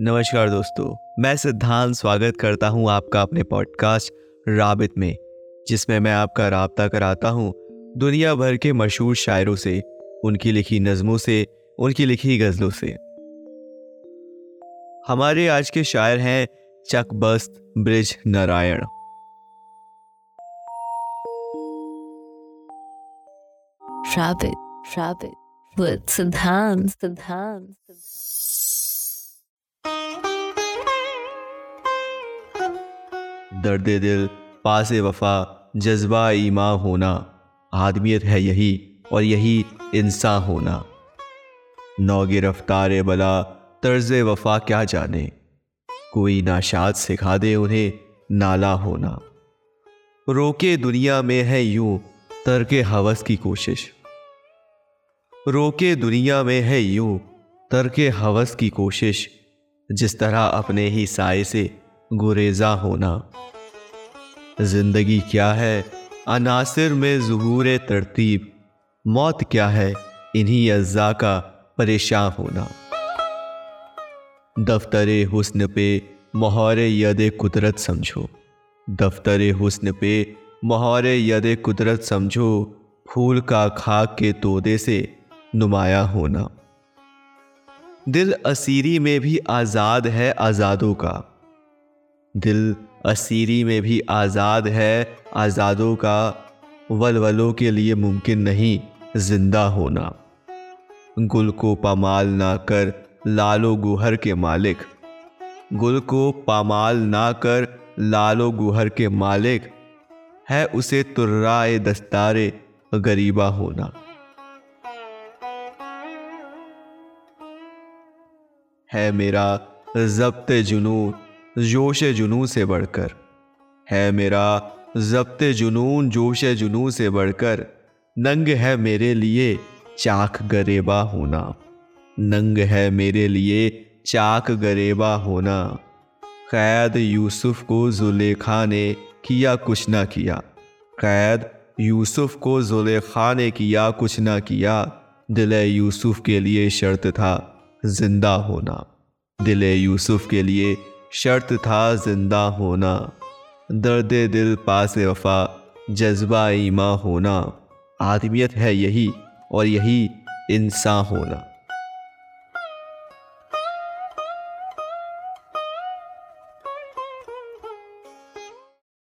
नमस्कार दोस्तों मैं सिद्धांत स्वागत करता हूँ आपका अपने पॉडकास्ट राबित में जिसमें मैं आपका रबता कराता हूँ दुनिया भर के मशहूर शायरों से उनकी लिखी नज़मों से उनकी लिखी गज़लों से। हमारे आज के शायर हैं Chakbast Brij Narayan. rabbit, with Siddhant, Siddhant, दर्द दिल पास वफा जज्बा ईमा होना। आदमियत है यही और यही इंसान होना। नौ रफ्तार बला तर्ज वफा क्या जाने? कोई नाशाद सिखा दे उन्हें नाला होना। रोके दुनिया में है यूँ, तर्क हवस की कोशिश। रोके दुनिया में है यूँ, तर्क हवस की कोशिश। जिस तरह अपने ही साय से गुरेजा होना। ज़िंदगी क्या है? अनासिर में जहूर तरतीब। मौत क्या है? इन्हीं अज्जा का परेशान होना। दफ्तर हुस्न पे मोहर यद कुदरत समझो। दफ्तर हुस्न पे मोहर यद कुदरत समझो। फूल का खाक के तोदे से नुमाया होना। दिल असीरी में भी आज़ाद है आज़ादों का। दिल असीरी में भी आज़ाद है, आज़ादों का वलवलों के लिए मुमकिन नहीं ज़िंदा होना। गुल को पामाल ना कर लालो गुहर के मालिक। गुल को पामाल ना कर लालो गुहर के मालिक। है उसे तुर्राए दस्तारे गरीबा होना। है मेरा जब्त जुनून जोश जुनू से बढ़कर। है मेरा जब्त जुनून जोश जुनू से बढ़कर। नंग है मेरे लिए चाक गरेबा होना। नंग है मेरे लिए चाक गरेबा होना। कैद यूसुफ को जुलेखा ने किया कुछ ना किया। कैद यूसुफ को जुलेखा ने किया कुछ ना किया। दिल यूसुफ के लिए शर्त था ज़िंदा होना। दिल यूसुफ के लिए शर्त था ज़िंदा होना। दर्द दिल पास वफा, जज्बा ईमा होना। आदमियत है यही और यही इंसान होना।